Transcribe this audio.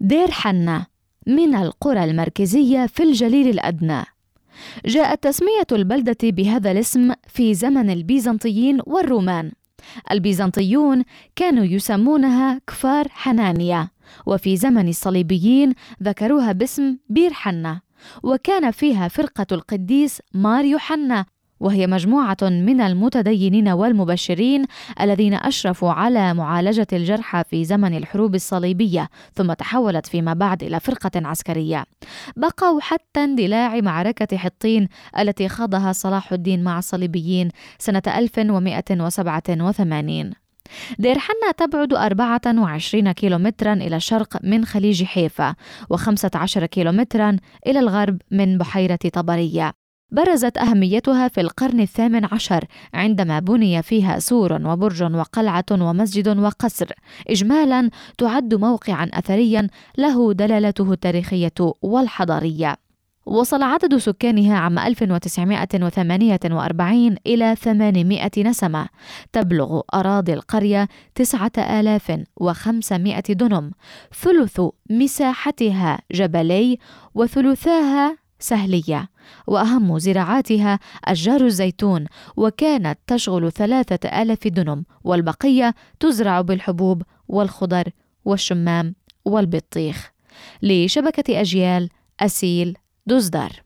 دير حنة من القرى المركزية في الجليل الأدنى. جاءت تسمية البلدة بهذا الاسم في زمن البيزنطيين والرومان. البيزنطيون كانوا يسمونها كفار حنانيا وفي زمن الصليبيين ذكروها باسم دير حنة وكان فيها فرقة القديس مار يوحنا وهي مجموعة من المتدينين والمبشرين الذين أشرفوا على معالجة الجرحى في زمن الحروب الصليبية ثم تحولت فيما بعد إلى فرقة عسكرية. بقوا حتى اندلاع معركة حطين التي خاضها صلاح الدين مع الصليبيين سنة 1187 دير حنا تبعد 24 كيلومترا إلى الشرق من خليج حيفا و15 كيلومترا إلى الغرب من بحيرة طبرية. برزت أهميتها في القرن الثامن عشر عندما بني فيها سور وبرج وقلعة ومسجد وقصر إجمالا تعد موقعا أثريا له دلالته التاريخية والحضارية. وصل عدد سكانها عام 1948 إلى 800 نسمة تبلغ أراضي القرية 9500 دنم ثلث مساحتها جبلي وثلثاها سهلية وأهم زراعاتها أشجار الزيتون وكانت تشغل ثلاثة آلاف دنم والبقية تزرع بالحبوب والخضر والشمام والبطيخ. لشبكة أجيال أسيل دزدار